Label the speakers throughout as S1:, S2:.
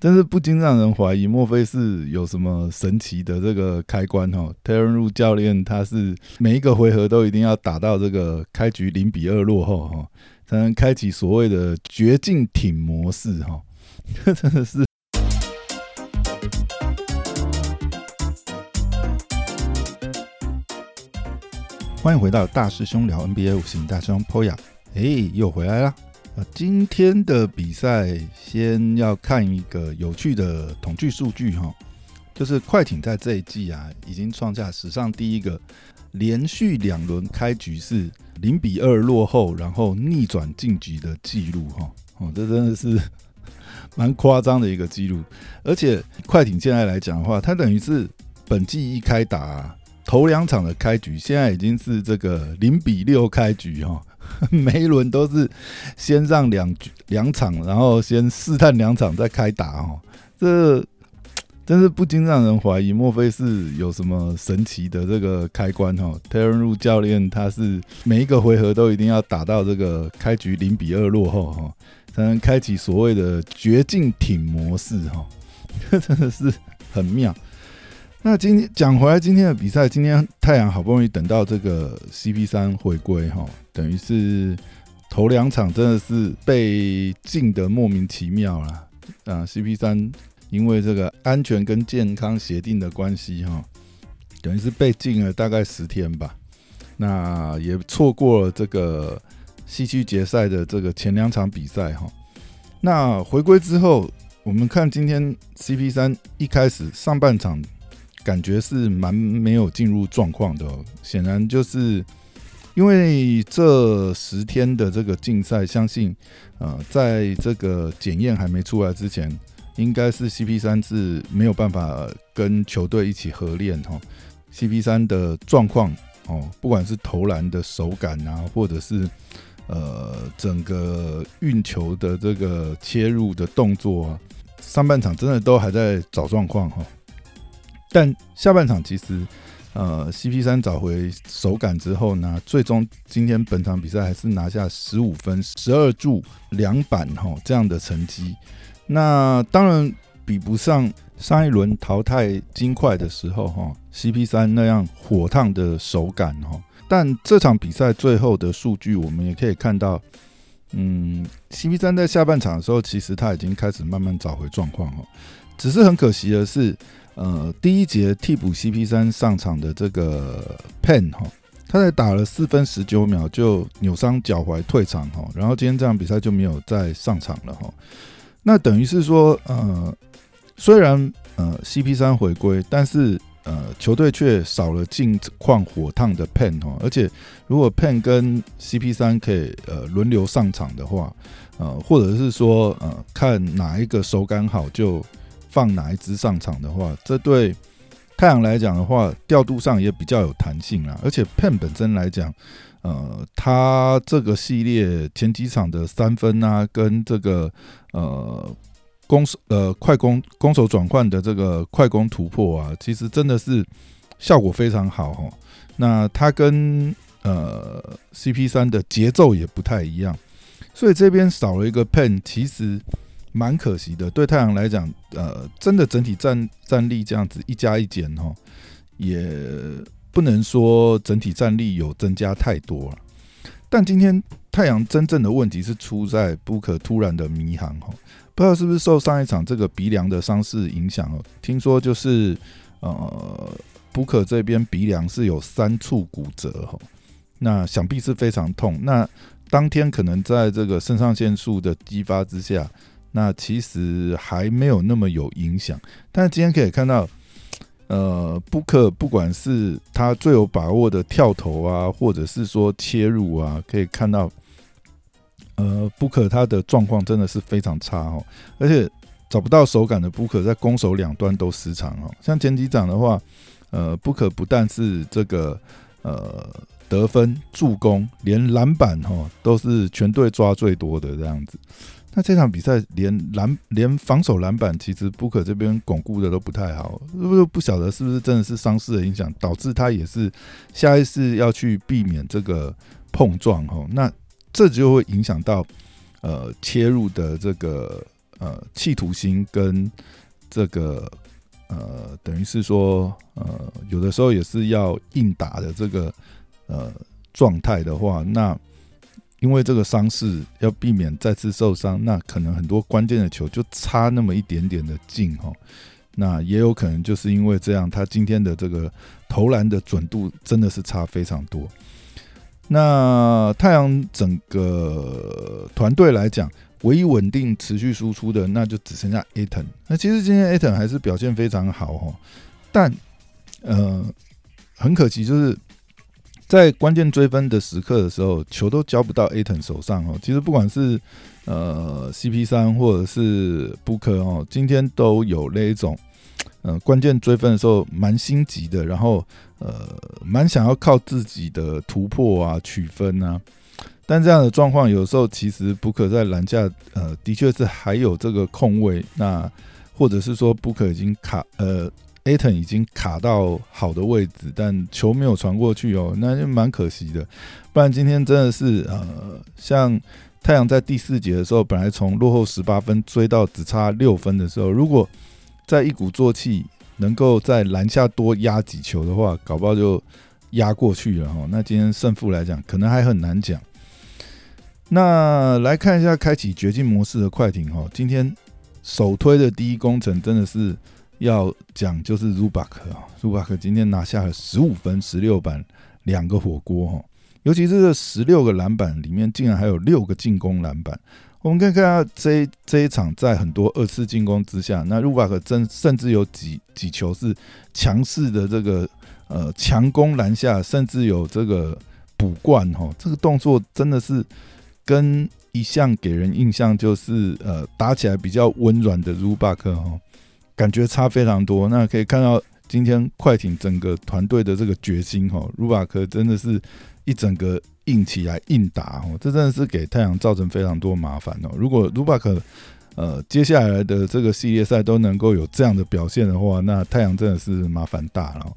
S1: 真是不禁让人怀疑，莫非是有什么神奇的这个开关哈？T e r r n 教练他是每一个回合都一定要打到这个开局零比二落后哈，才能开启所谓的绝境挺模式哈，真的是。欢迎回到大师兄聊 NBA 五星大师兄 Poya，哎，又回来了今天的比赛先要看一个有趣的统计数据哈，就是快艇在这一季啊，已经创下史上第一个连续两轮开局是零比二落后，然后逆转晋级的记录哈。哦，这真的是 蛮夸张的一个记录。而且快艇现在来讲的话，它等于是本季一开打头两场的开局，现在已经是这个零比六开局哈。每一轮都是先让两局两场，然后先试探两场再开打哦，这真是不禁让人怀疑，莫非是有什么神奇的这个开关哈 t e r r n 教练他是每一个回合都一定要打到这个开局零比二落后哈，才能开启所谓的绝境挺模式哈，这 真的是很妙。那今天讲回来，今天的比赛，今天太阳好不容易等到这个 CP 三回归哈，等于是头两场真的是被禁的莫名其妙了啊！CP 三因为这个安全跟健康协定的关系哈，等于是被禁了大概十天吧。那也错过了这个西区决赛的这个前两场比赛哈。那回归之后，我们看今天 CP 三一开始上半场。感觉是蛮没有进入状况的，显然就是因为这十天的这个竞赛，相信呃，在这个检验还没出来之前，应该是 CP 三是没有办法跟球队一起合练哈。CP 三的状况哦，不管是投篮的手感啊，或者是呃整个运球的这个切入的动作啊，上半场真的都还在找状况哈。但下半场其实，呃，CP 三找回手感之后呢，最终今天本场比赛还是拿下十五分、十二助、两板哈这样的成绩。那当然比不上上一轮淘汰金块的时候哈，CP 三那样火烫的手感哈。但这场比赛最后的数据，我们也可以看到，嗯，CP 三在下半场的时候，其实他已经开始慢慢找回状况哈。只是很可惜的是。呃，第一节替补 CP 三上场的这个 Pen 哈，他在打了四分十九秒就扭伤脚踝退场哈，然后今天这场比赛就没有再上场了哈。那等于是说，呃，虽然呃 CP 三回归，但是呃球队却少了近况火烫的 Pen 哈，而且如果 Pen 跟 CP 三可以呃轮流上场的话，呃，或者是说呃看哪一个手感好就。放哪一支上场的话，这对太阳来讲的话，调度上也比较有弹性啦。而且 Pen 本身来讲，呃，他这个系列前几场的三分啊，跟这个呃攻手呃快攻攻守转换的这个快攻突破啊，其实真的是效果非常好哈。那他跟呃 CP 三的节奏也不太一样，所以这边少了一个 Pen，其实。蛮可惜的，对太阳来讲，呃，真的整体战战力这样子一加一减哈，也不能说整体战力有增加太多了。但今天太阳真正的问题是出在不可突然的迷航哈，不知道是不是受上一场这个鼻梁的伤势影响哦？听说就是呃，不可这边鼻梁是有三处骨折哈，那想必是非常痛。那当天可能在这个肾上腺素的激发之下。那其实还没有那么有影响，但是今天可以看到，呃，布克不管是他最有把握的跳投啊，或者是说切入啊，可以看到，呃，布克他的状况真的是非常差哦，而且找不到手感的布克在攻守两端都失常哦。像前几场的话，呃，布克不但是这个呃得分、助攻，连篮板哈都是全队抓最多的这样子。那这场比赛连篮连防守篮板，其实布克这边巩固的都不太好，是不是不晓得是不是真的是伤势的影响，导致他也是下一次要去避免这个碰撞哈。那这就会影响到呃切入的这个呃企图心跟这个呃等于是说呃有的时候也是要硬打的这个呃状态的话，那因为这个伤势要避免再次受伤，那可能很多关键的球就差那么一点点的进哈。那也有可能就是因为这样，他今天的这个投篮的准度真的是差非常多。那太阳整个团队来讲，唯一稳定持续输出的，那就只剩下 Aton。那其实今天 Aton 还是表现非常好哦，但呃，很可惜就是在关键追分的时刻的时候，球都交不到 Aton 手上哦。其实不管是呃 CP 三或者是 Booker 哦，今天都有那一种。嗯，关键追分的时候蛮心急的，然后呃，蛮想要靠自己的突破啊取分啊。但这样的状况有时候其实布克在篮下呃，的确是还有这个空位，那或者是说布克已经卡呃 a 已经卡到好的位置，但球没有传过去哦，那就蛮可惜的。不然今天真的是呃，像太阳在第四节的时候，本来从落后十八分追到只差六分的时候，如果在一鼓作气，能够在篮下多压几球的话，搞不好就压过去了哈。那今天胜负来讲，可能还很难讲。那来看一下开启绝境模式的快艇哈，今天首推的第一工程真的是要讲，就是 Rubak 啊，Rubak 今天拿下了十五分、十六板、两个火锅哈，尤其是这十六个篮板里面，竟然还有六个进攻篮板。我们可以看到这这一场在很多二次进攻之下，那鲁巴克真甚至有几几球是强势的这个呃强攻篮下，甚至有这个补灌哈，这个动作真的是跟一向给人印象就是呃打起来比较温软的鲁巴克哈，感觉差非常多。那可以看到今天快艇整个团队的这个决心哈，鲁巴克真的是一整个。硬起来硬打哦，这真的是给太阳造成非常多麻烦哦。如果卢巴克呃接下来的这个系列赛都能够有这样的表现的话，那太阳真的是麻烦大了。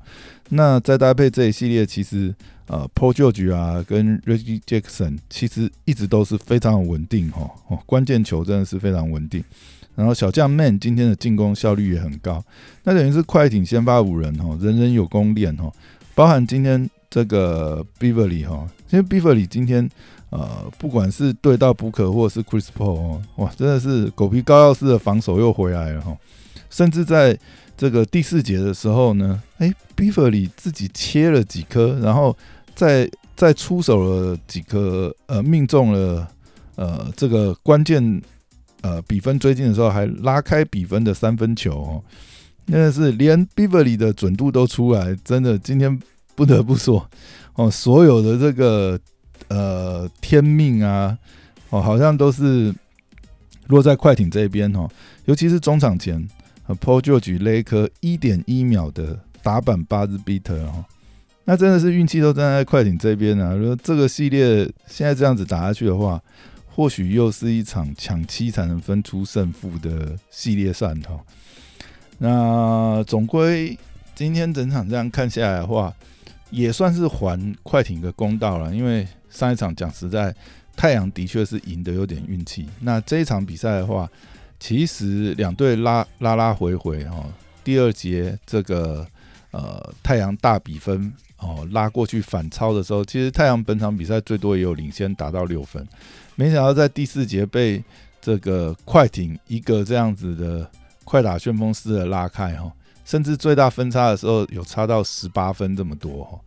S1: 那再搭配这一系列，其实呃，Paul George 啊跟 Reggie Jackson 其实一直都是非常稳定哈哦，关键球真的是非常稳定。然后小将 Man 今天的进攻效率也很高，那等于是快艇先发五人哈，人人有功练哈，包含今天。这个 Beverly 哈，因为 Beverly 今天呃，不管是对到 Booker 或者是 Chris Paul 哦，哇，真的是狗皮膏药式的防守又回来了哈。甚至在这个第四节的时候呢，哎，Beverly 自己切了几颗，然后再再出手了几颗，呃，命中了呃这个关键呃比分追进的时候还拉开比分的三分球哦，那是连 Beverly 的准度都出来，真的今天。不得不说，哦，所有的这个呃天命啊，哦，好像都是落在快艇这边哦。尤其是中场前，Paul George 勒一颗一点一秒的打板八字 beat 哦，那真的是运气都站在快艇这边啊。如果这个系列现在这样子打下去的话，或许又是一场抢七才能分出胜负的系列赛哈。那总归今天整场这样看下来的话，也算是还快艇一个公道了，因为上一场讲实在，太阳的确是赢得有点运气。那这一场比赛的话，其实两队拉拉拉回回哦，第二节这个呃太阳大比分哦拉过去反超的时候，其实太阳本场比赛最多也有领先达到六分，没想到在第四节被这个快艇一个这样子的快打旋风式的拉开哈。甚至最大分差的时候有差到十八分这么多哈，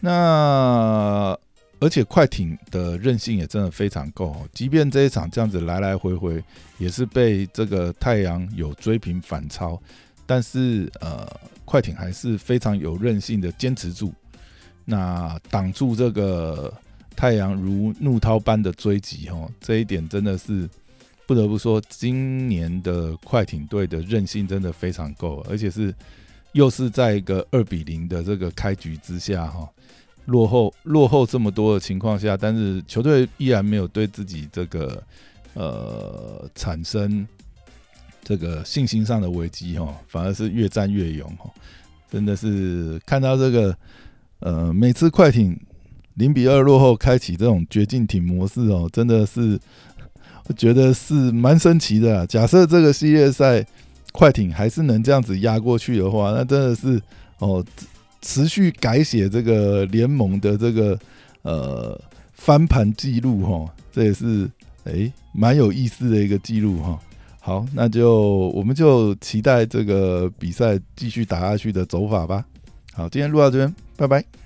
S1: 那而且快艇的韧性也真的非常够，即便这一场这样子来来回回也是被这个太阳有追平反超，但是呃快艇还是非常有韧性的坚持住，那挡住这个太阳如怒涛般的追击哈，这一点真的是。不得不说，今年的快艇队的韧性真的非常够，而且是又是在一个二比零的这个开局之下，哈，落后落后这么多的情况下，但是球队依然没有对自己这个呃产生这个信心上的危机，哈，反而是越战越勇，哈，真的是看到这个呃每次快艇零比二落后开启这种绝境艇模式哦，真的是。我觉得是蛮神奇的。假设这个系列赛快艇还是能这样子压过去的话，那真的是哦，持续改写这个联盟的这个呃翻盘记录哈，这也是诶蛮有意思的一个记录哈。好，那就我们就期待这个比赛继续打下去的走法吧。好，今天录到这边，拜拜。